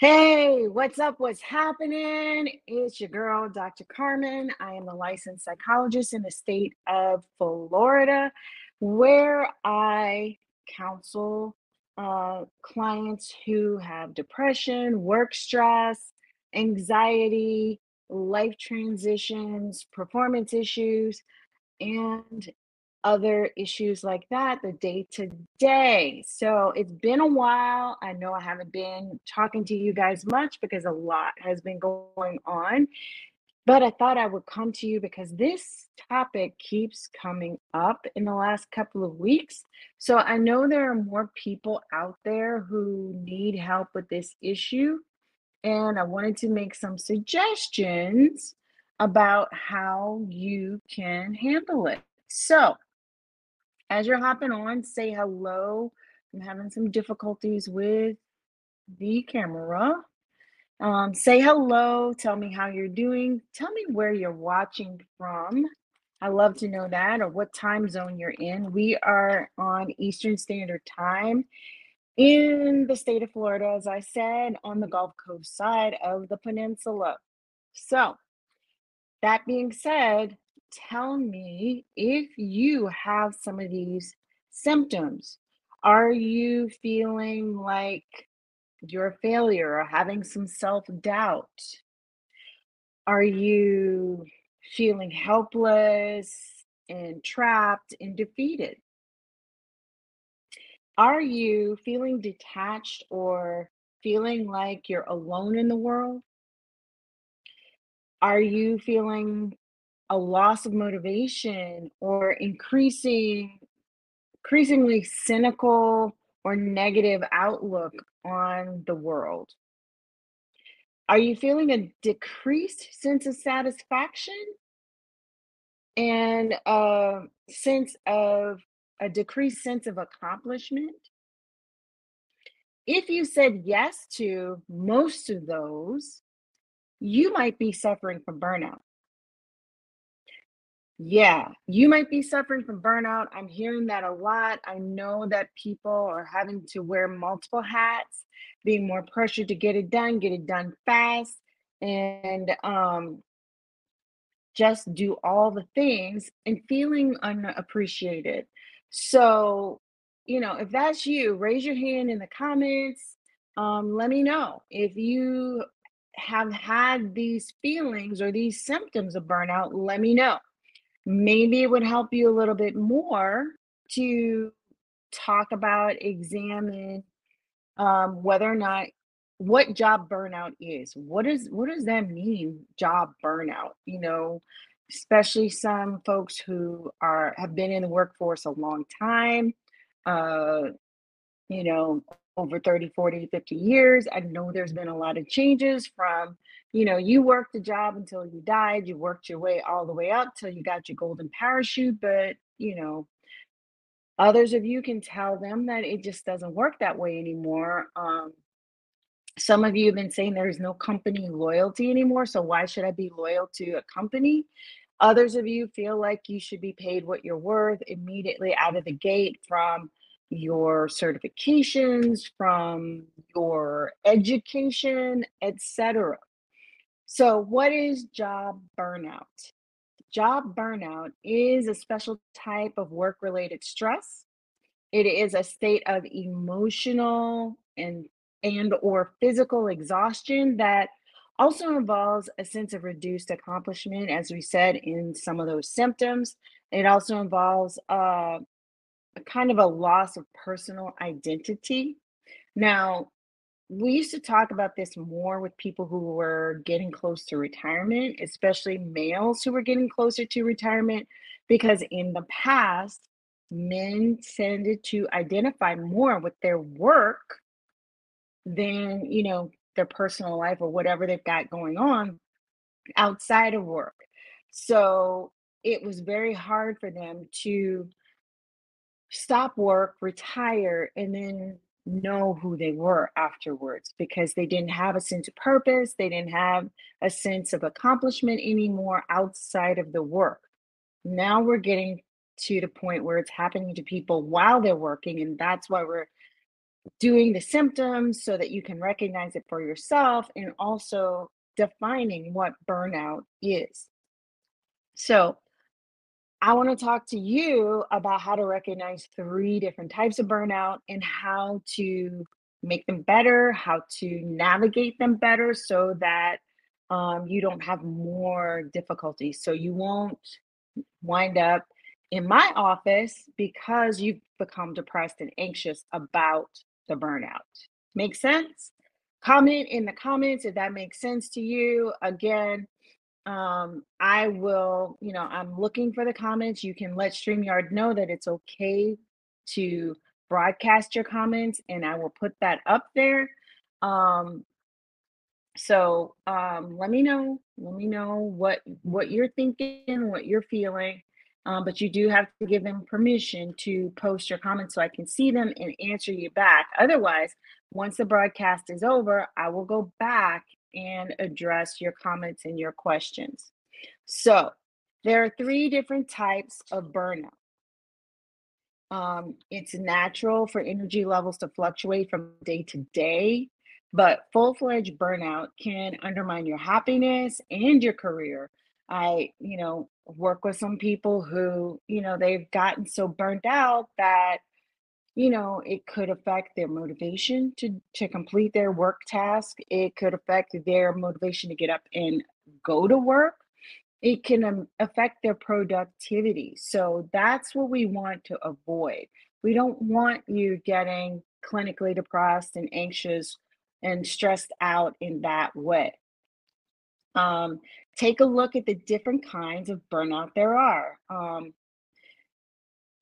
Hey, what's up? What's happening? It's your girl, Dr. Carmen. I am a licensed psychologist in the state of Florida, where I counsel uh, clients who have depression, work stress, anxiety, life transitions, performance issues, and other issues like that, the day to day. So it's been a while. I know I haven't been talking to you guys much because a lot has been going on. But I thought I would come to you because this topic keeps coming up in the last couple of weeks. So I know there are more people out there who need help with this issue. And I wanted to make some suggestions about how you can handle it. So, as you're hopping on, say hello. I'm having some difficulties with the camera. Um, say hello. Tell me how you're doing. Tell me where you're watching from. I love to know that or what time zone you're in. We are on Eastern Standard Time in the state of Florida, as I said, on the Gulf Coast side of the peninsula. So, that being said, tell me if you have some of these symptoms. Are you feeling like you're a failure or having some self doubt? Are you feeling helpless and trapped and defeated? Are you feeling detached or feeling like you're alone in the world? Are you feeling a loss of motivation or increasing increasingly cynical or negative outlook mm. on the world? Are you feeling a decreased sense of satisfaction and a sense of a decreased sense of accomplishment? If you said yes to most of those, you might be suffering from burnout. Yeah, you might be suffering from burnout. I'm hearing that a lot. I know that people are having to wear multiple hats, being more pressured to get it done, get it done fast, and um, just do all the things and feeling unappreciated. So, you know, if that's you, raise your hand in the comments. Um, let me know if you have had these feelings or these symptoms of burnout. Let me know maybe it would help you a little bit more to talk about, examine um, whether or not what job burnout is. What is what does that mean, job burnout? You know, especially some folks who are have been in the workforce a long time, uh, you know, over 30, 40, 50 years. I know there's been a lot of changes from you know, you worked a job until you died, you worked your way all the way up till you got your golden parachute, but you know, others of you can tell them that it just doesn't work that way anymore. Um, some of you have been saying there's no company loyalty anymore, so why should I be loyal to a company? Others of you feel like you should be paid what you're worth immediately out of the gate from your certifications, from your education, etc. So, what is job burnout? Job burnout is a special type of work related stress. It is a state of emotional and and or physical exhaustion that also involves a sense of reduced accomplishment as we said in some of those symptoms it also involves uh, kind of a loss of personal identity now we used to talk about this more with people who were getting close to retirement, especially males who were getting closer to retirement, because in the past, men tended to identify more with their work than, you know, their personal life or whatever they've got going on outside of work. So it was very hard for them to stop work, retire, and then know who they were afterwards because they didn't have a sense of purpose. They didn't have a sense of accomplishment anymore outside of the work. Now we're getting to the point where it's happening to people while they're working. And that's why we're doing the symptoms so that you can recognize it for yourself and also defining what burnout is. So, I want to talk to you about how to recognize three different types of burnout and how to make them better, how to navigate them better so that um, you don't have more difficulties. So you won't wind up in my office because you've become depressed and anxious about the burnout. Make sense? Comment in the comments if that makes sense to you. Again, um, I will, you know, I'm looking for the comments. You can let StreamYard know that it's okay to broadcast your comments and I will put that up there. Um, so um, let me know. Let me know what what you're thinking, what you're feeling. Um, but you do have to give them permission to post your comments so I can see them and answer you back. Otherwise, once the broadcast is over, I will go back and address your comments and your questions. So, there are three different types of burnout. Um, it's natural for energy levels to fluctuate from day to day, but full fledged burnout can undermine your happiness and your career. I, you know, work with some people who, you know, they've gotten so burnt out that you know it could affect their motivation to to complete their work task. It could affect their motivation to get up and go to work. It can um, affect their productivity. So that's what we want to avoid. We don't want you getting clinically depressed and anxious and stressed out in that way. Um, take a look at the different kinds of burnout there are. Um,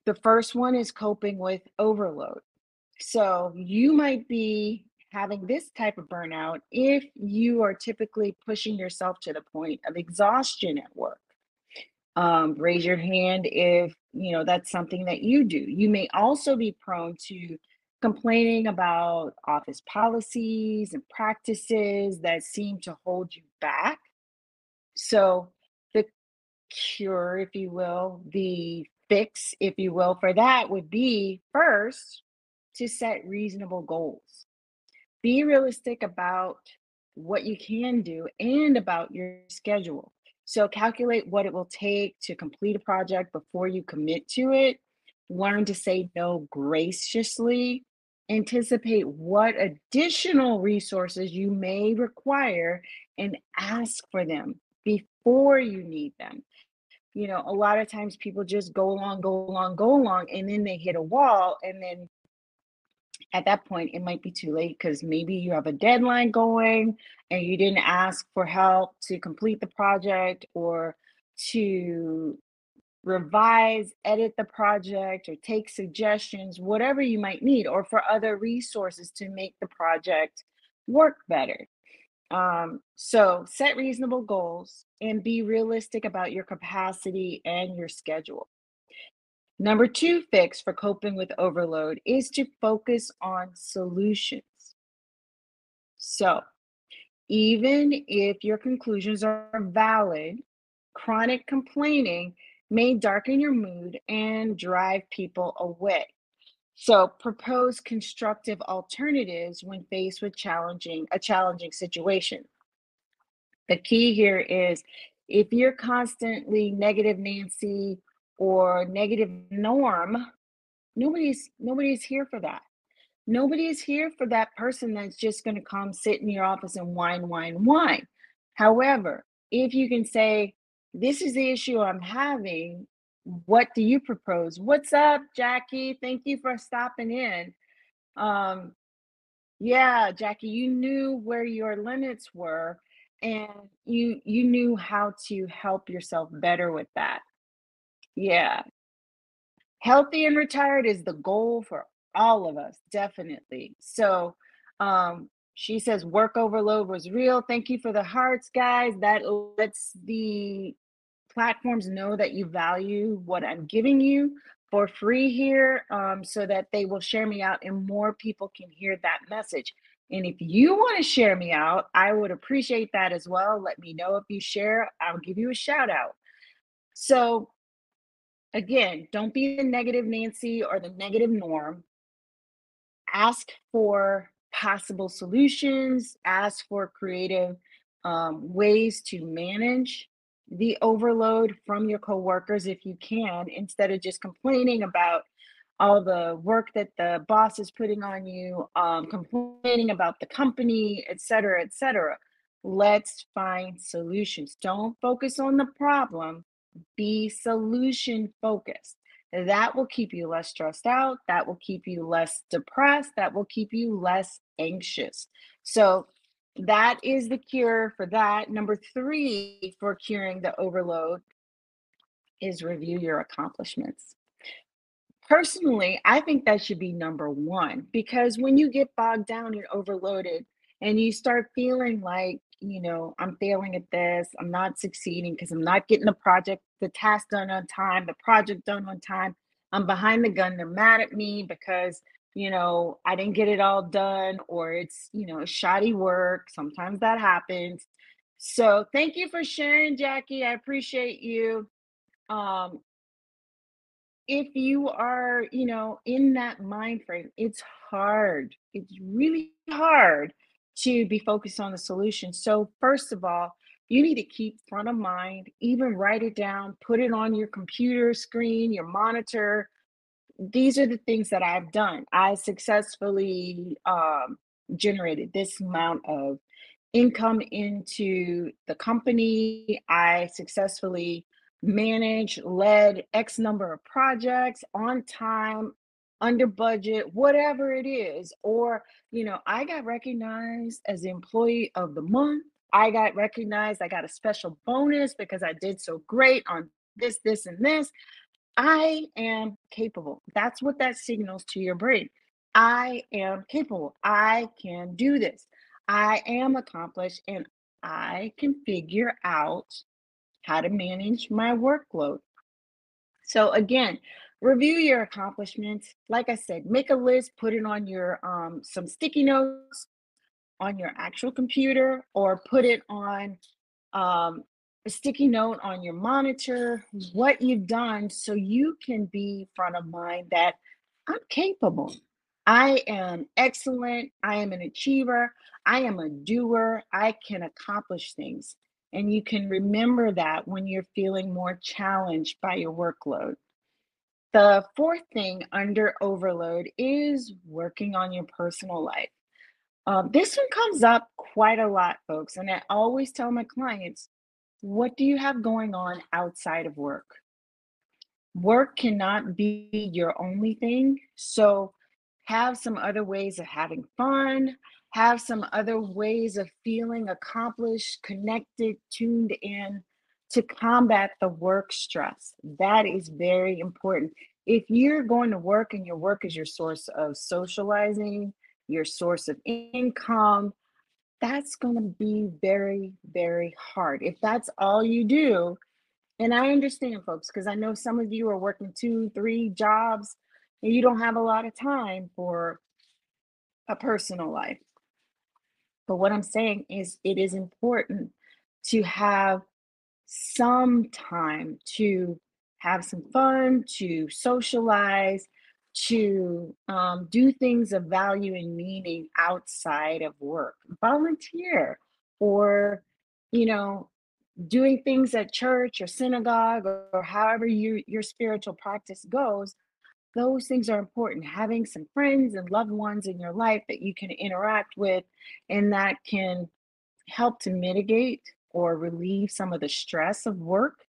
the first one is coping with overload. So you might be having this type of burnout if you are typically pushing yourself to the point of exhaustion at work. Um, raise your hand if you know that's something that you do. You may also be prone to complaining about office policies and practices that seem to hold you back. So the cure, if you will, the fix, if you will, for that would be first to set reasonable goals. Be realistic about what you can do and about your schedule. So, calculate what it will take to complete a project before you commit to it. Learn to say no graciously. Anticipate what additional resources you may require and ask for them before you need them you know, a lot of times people just go along, go along, go along, and then they hit a wall. And then at that point, it might be too late because maybe you have a deadline going and you didn't ask for help to complete the project or to revise, edit the project, or take suggestions, whatever you might need, or for other resources to make the project work better. Um, so set reasonable goals and be realistic about your capacity and your schedule. Number two fix for coping with overload is to focus on solutions. So, even if your conclusions are valid, chronic complaining may darken your mood and drive people away. So propose constructive alternatives when faced with challenging a challenging situation. The key here is if you're constantly negative Nancy or negative Norm, nobody's nobody's here for that. Nobody is here for that person that's just going to come sit in your office and whine, whine, whine. However, if you can say, This is the issue I'm having, what do you propose? What's up, Jackie? Thank you for stopping in. Um, yeah, Jackie, you knew where your limits were and you you knew how to help yourself better with that. Yeah. Healthy and retired is the goal for all of us, definitely. So, um she says work overload was real. Thank you for the hearts, guys. That lets the platforms know that you value what I'm giving you for free here um, so that they will share me out and more people can hear that message. And if you want to share me out, I would appreciate that as well. Let me know if you share, I'll give you a shout out. So, again, don't be the negative Nancy or the negative norm. ask for possible solutions, ask for creative um, ways to manage the overload from your coworkers if you can, instead of just complaining about all the work that the boss is putting on you, um, complaining about the company, et cetera, et cetera. Let's find solutions. Don't focus on the problem, be solution focused. That will keep you less stressed out. That will keep you less depressed. That will keep you less anxious. So, that is the cure for that. Number three for curing the overload is review your accomplishments. Personally, I think that should be number one because when you get bogged down and overloaded and you start feeling like, you know, I'm failing at this, I'm not succeeding because I'm not getting the project, the task done on time, the project done on time, I'm behind the gun, they're mad at me because you know, I didn't get it all done, or it's, you know, shoddy work. Sometimes that happens. So thank you for sharing, Jackie. I appreciate you. Um, if you are, you know, in that mind frame, it's hard. It's really hard to be focused on the solution. So, first of all, you need to keep front of mind, even write it down, put it on your computer screen, your monitor, these are the things that I've done. I successfully um, generated this amount of income into the company. I successfully managed, led X number of projects on time, under budget, whatever it is. Or, you know, I got recognized as the employee of the month. I got recognized. I got a special bonus because I did so great on this, this, and this. I am capable. That's what that signals to your brain. I am capable. I can do this. I am accomplished and I can figure out how to manage my workload. So, again, review your accomplishments. Like I said, make a list, put it on your um, some sticky notes on your actual computer or put it on um, a sticky note on your monitor, what you've done, so you can be front of mind that I'm capable. I am excellent. I am an achiever. I am a doer. I can accomplish things. And you can remember that when you're feeling more challenged by your workload. The fourth thing under overload is working on your personal life. Uh, this one comes up quite a lot, folks. And I always tell my clients what do you have going on outside of work? Work cannot be your only thing. So have some other ways of having fun, have some other ways of feeling accomplished, connected, tuned in to combat the work stress. That is very important. If you're going to work and your work is your source of socializing, your source of income, that's going to be very, very hard. If that's all you do, and I understand, folks, because I know some of you are working two, three jobs and you don't have a lot of time for a personal life. But what I'm saying is, it is important to have some time to have some fun, to socialize, to um, do things of value and meaning outside of work volunteer or you know doing things at church or synagogue or, or however you, your spiritual practice goes those things are important. Having some friends and loved ones in your life that you can interact with and that can help to mitigate or relieve some of the stress of work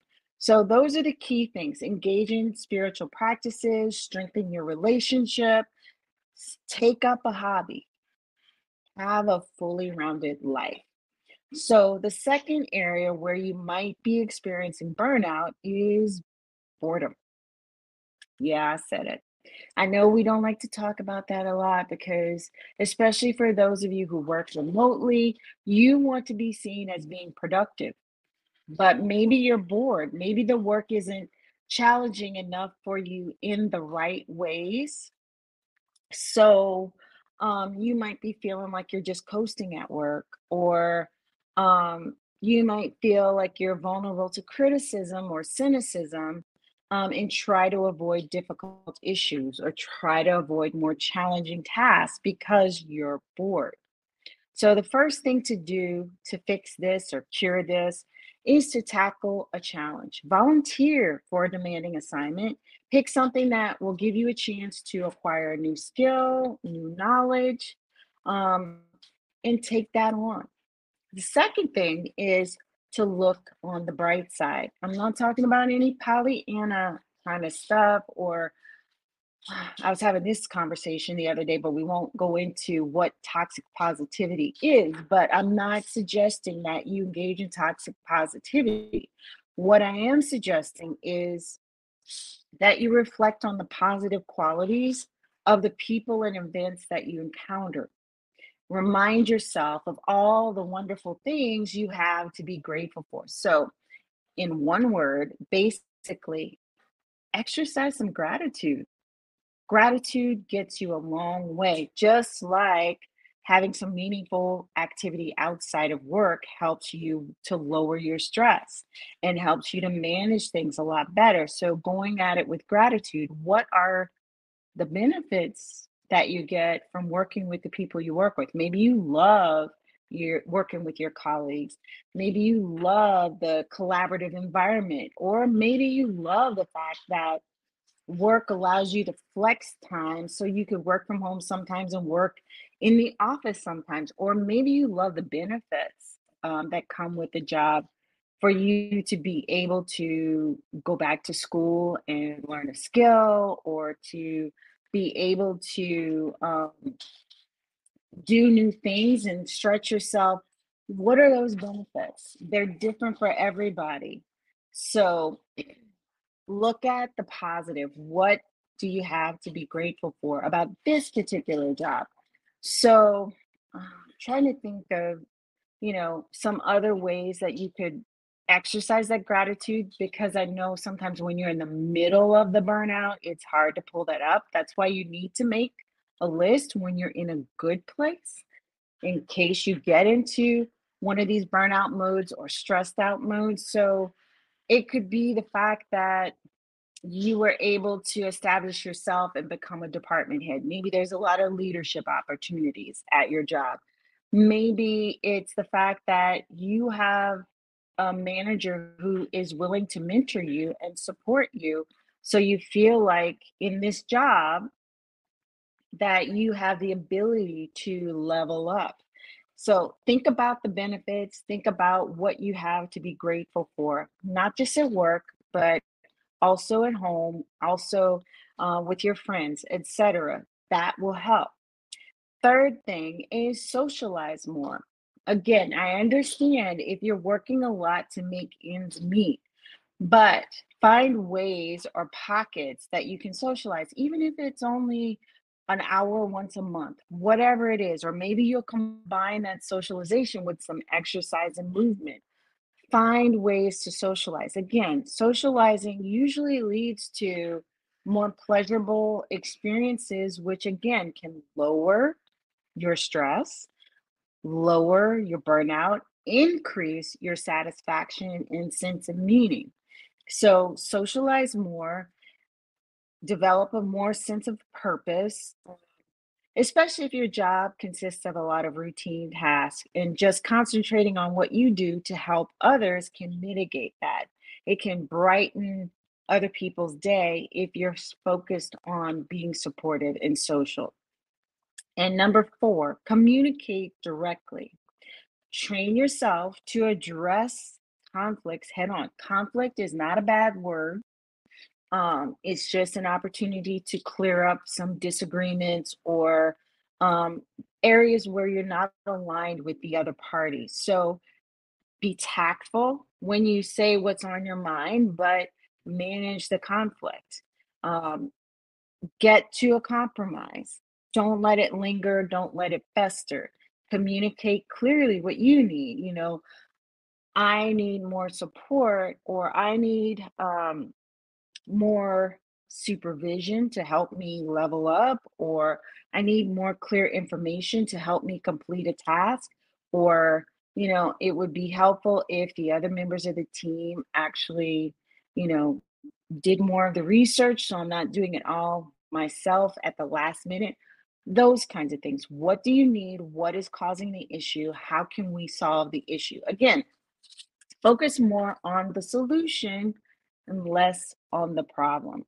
so, those are the key things engage in spiritual practices, strengthen your relationship, take up a hobby, have a fully rounded life. So, the second area where you might be experiencing burnout is boredom. Yeah, I said it. I know we don't like to talk about that a lot because, especially for those of you who work remotely, you want to be seen as being productive but maybe you're bored. Maybe the work isn't challenging enough for you in the right ways. So um, you might be feeling like you're just coasting at work, or um, you might feel like you're vulnerable to criticism or cynicism um, and try to avoid difficult issues or try to avoid more challenging tasks because you're bored. So, the first thing to do to fix this or cure this is to tackle a challenge. Volunteer for a demanding assignment. Pick something that will give you a chance to acquire a new skill, new knowledge, um, and take that on. The second thing is to look on the bright side. I'm not talking about any Pollyanna kind of stuff or I was having this conversation the other day, but we won't go into what toxic positivity is. But I'm not suggesting that you engage in toxic positivity. What I am suggesting is that you reflect on the positive qualities of the people and events that you encounter. Remind yourself of all the wonderful things you have to be grateful for. So, in one word, basically, exercise some gratitude Gratitude gets you a long way, just like having some meaningful activity outside of work helps you to lower your stress and helps you to manage things a lot better. So, going at it with gratitude, what are the benefits that you get from working with the people you work with? Maybe you love you're working with your colleagues. Maybe you love the collaborative environment, or maybe you love the fact that work allows you to flex time so you could work from home sometimes and work in the office sometimes or maybe you love the benefits um, that come with the job for you to be able to go back to school and learn a skill or to be able to um, do new things and stretch yourself. What are those benefits? They're different for everybody. So look at the positive. What do you have to be grateful for about this particular job? So, uh, trying to think of, you know, some other ways that you could exercise that gratitude because I know sometimes when you're in the middle of the burnout, it's hard to pull that up. That's why you need to make a list when you're in a good place in case you get into one of these burnout modes or stressed out modes. So, it could be the fact that you were able to establish yourself and become a department head. Maybe there's a lot of leadership opportunities at your job. Maybe it's the fact that you have a manager who is willing to mentor you and support you. So you feel like in this job that you have the ability to level up. So think about the benefits, think about what you have to be grateful for, not just at work, but also at home, also uh, with your friends, etc. That will help. Third thing is socialize more. Again, I understand if you're working a lot to make ends meet, but find ways or pockets that you can socialize, even if it's only an hour once a month, whatever it is. Or maybe you'll combine that socialization with some exercise and movement. Find ways to socialize. Again, socializing usually leads to more pleasurable experiences, which again can lower your stress, lower your burnout, increase your satisfaction and sense of meaning. So, socialize more develop a more sense of purpose, um, especially if your job consists of a lot of routine tasks and just concentrating on what you do to help others can mitigate that. It can brighten other people's day if you're focused on being supportive and social. And number four, communicate directly. Train yourself to address conflicts head on. Conflict is not a bad word. Um, it's just an opportunity to clear up some disagreements or um, areas where you're not aligned with the other party. So be tactful when you say what's on your mind, but manage the conflict. Um, get to a compromise. Don't let it linger. Don't let it fester. Communicate clearly what you need. You know, I need more support, or I need um, more supervision to help me level up, or I need more clear information to help me complete a task, or, you know, it would be helpful if the other members of the team actually, you know, did more of the research, so I'm not doing it all myself at the last minute. Those kinds of things. What do you need? What is causing the issue? How can we solve the issue? Again, focus more on the solution and less on the problem.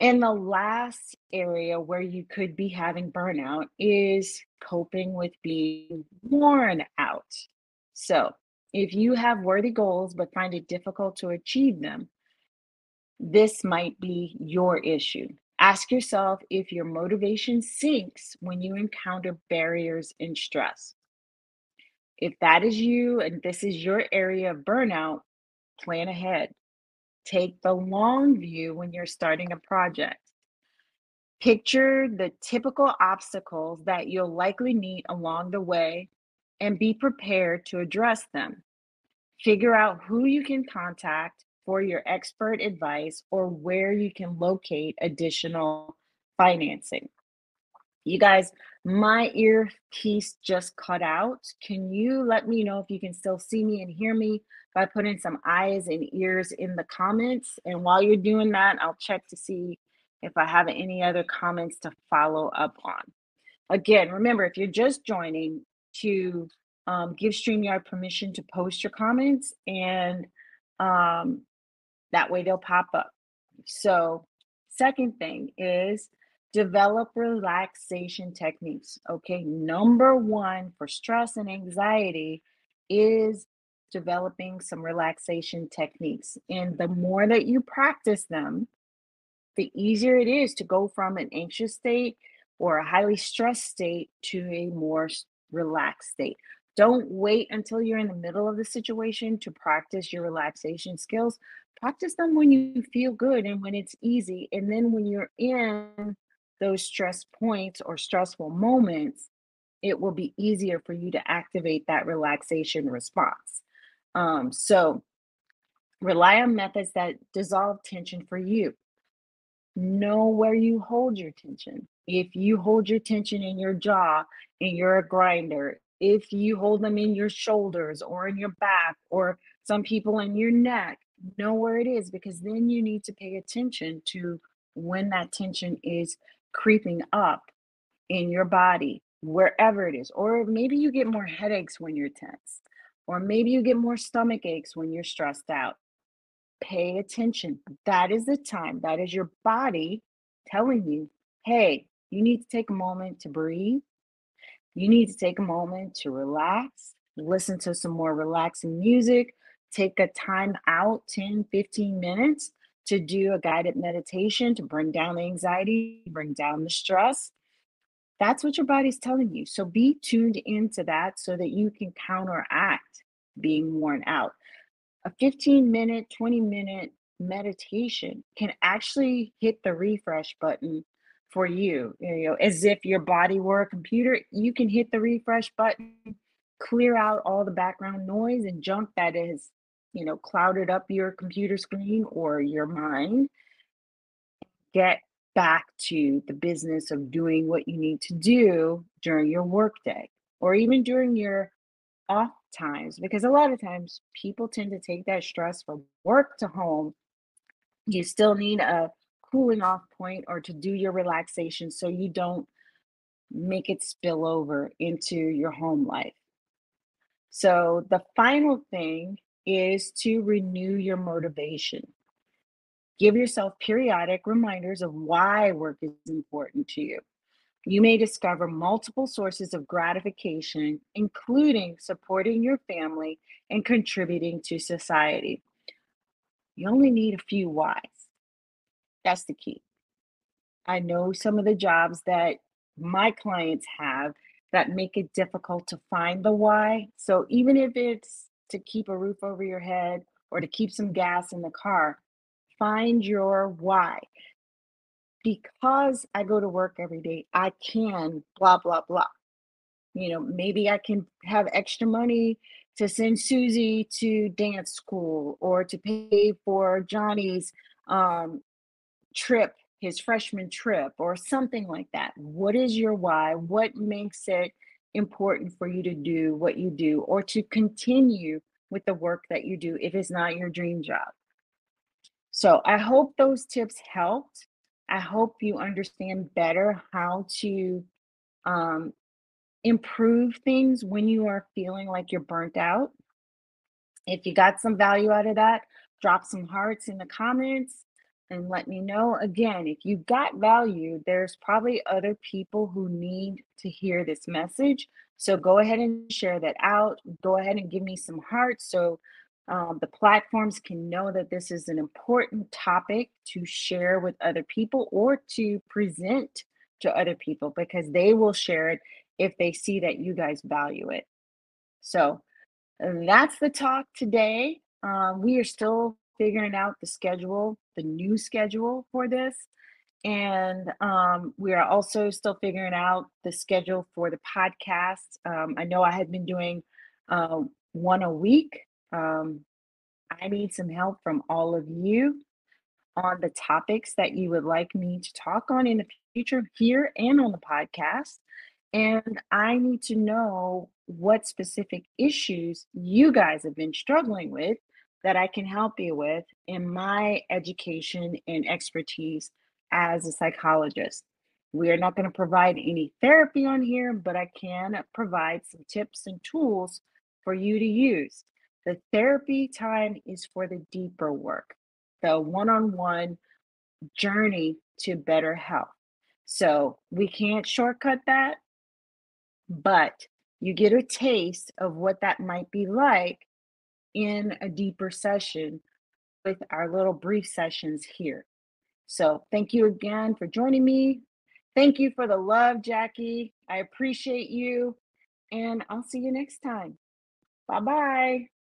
And the last area where you could be having burnout is coping with being worn out. So, if you have worthy goals but find it difficult to achieve them, this might be your issue. Ask yourself if your motivation sinks when you encounter barriers and stress. If that is you and this is your area of burnout, plan ahead. Take the long view when you're starting a project. Picture the typical obstacles that you'll likely meet along the way and be prepared to address them. Figure out who you can contact for your expert advice or where you can locate additional financing. You guys, my earpiece just cut out. Can you let me know if you can still see me and hear me by putting some eyes and ears in the comments? And while you're doing that, I'll check to see if I have any other comments to follow up on. Again, remember, if you're just joining, to um, give StreamYard permission to post your comments, and um, that way they'll pop up. So, second thing is develop relaxation techniques. Okay, number one for stress and anxiety is developing some relaxation techniques. And the more that you practice them, the easier it is to go from an anxious state or a highly stressed state to a more relaxed state. Don't wait until you're in the middle of the situation to practice your relaxation skills. Practice them when you feel good and when it's easy. And then when you're in those stress points or stressful moments, it will be easier for you to activate that relaxation response. Um, so, rely on methods that dissolve tension for you. Know where you hold your tension. If you hold your tension in your jaw and you're a grinder, if you hold them in your shoulders or in your back, or some people in your neck, know where it is because then you need to pay attention to when that tension is creeping up in your body, wherever it is. Or maybe you get more headaches when you're tense, or maybe you get more stomach aches when you're stressed out. Pay attention. That is the time, that is your body telling you, hey, you need to take a moment to breathe. You need to take a moment to relax, listen to some more relaxing music, take a time out 10, 15 minutes to do a guided meditation to bring down the anxiety, bring down the stress. That's what your body's telling you. So be tuned into that so that you can counteract being worn out. A 15 minute, 20 minute meditation can actually hit the refresh button for you. You know, as if your body were a computer, you can hit the refresh button, clear out all the background noise and junk that is you know, clouded up your computer screen or your mind, get back to the business of doing what you need to do during your workday or even during your off times because a lot of times people tend to take that stress from work to home. You still need a cooling off point or to do your relaxation so you don't make it spill over into your home life. So the final thing is to renew your motivation. Give yourself periodic reminders of why work is important to you. You may discover multiple sources of gratification, including supporting your family and contributing to society. You only need a few whys. That's the key. I know some of the jobs that my clients have that make it difficult to find the why. So even if it's to keep a roof over your head or to keep some gas in the car. Find your why. Because I go to work every day, I can blah, blah, blah. You know, maybe I can have extra money to send Susie to dance school or to pay for Johnny's um, trip, his freshman trip, or something like that. What is your why? What makes it important for you to do what you do or to continue with the work that you do if it's not your dream job. So I hope those tips helped. I hope you understand better how to um, improve things when you are feeling like you're burnt out. If you got some value out of that, drop some hearts in the comments and let me know. Again, if you got value, there's probably other people who need to hear this message. So go ahead and share that out. Go ahead and give me some hearts so um, the platforms can know that this is an important topic to share with other people or to present to other people because they will share it if they see that you guys value it. So that's the talk today. Um, we are still figuring out the schedule, the new schedule for this. And um, we are also still figuring out the schedule for the podcast. Um, I know I had been doing uh, one a week. Um, I need some help from all of you on the topics that you would like me to talk on in the future here and on the podcast. And I need to know what specific issues you guys have been struggling with that I can help you with in my education and expertise as a psychologist. We are not going to provide any therapy on here, but I can provide some tips and tools for you to use. The therapy time is for the deeper work, the one on one journey to better health. So we can't shortcut that, but you get a taste of what that might be like in a deeper session with our little brief sessions here. So thank you again for joining me. Thank you for the love, Jackie. I appreciate you. And I'll see you next time. Bye bye.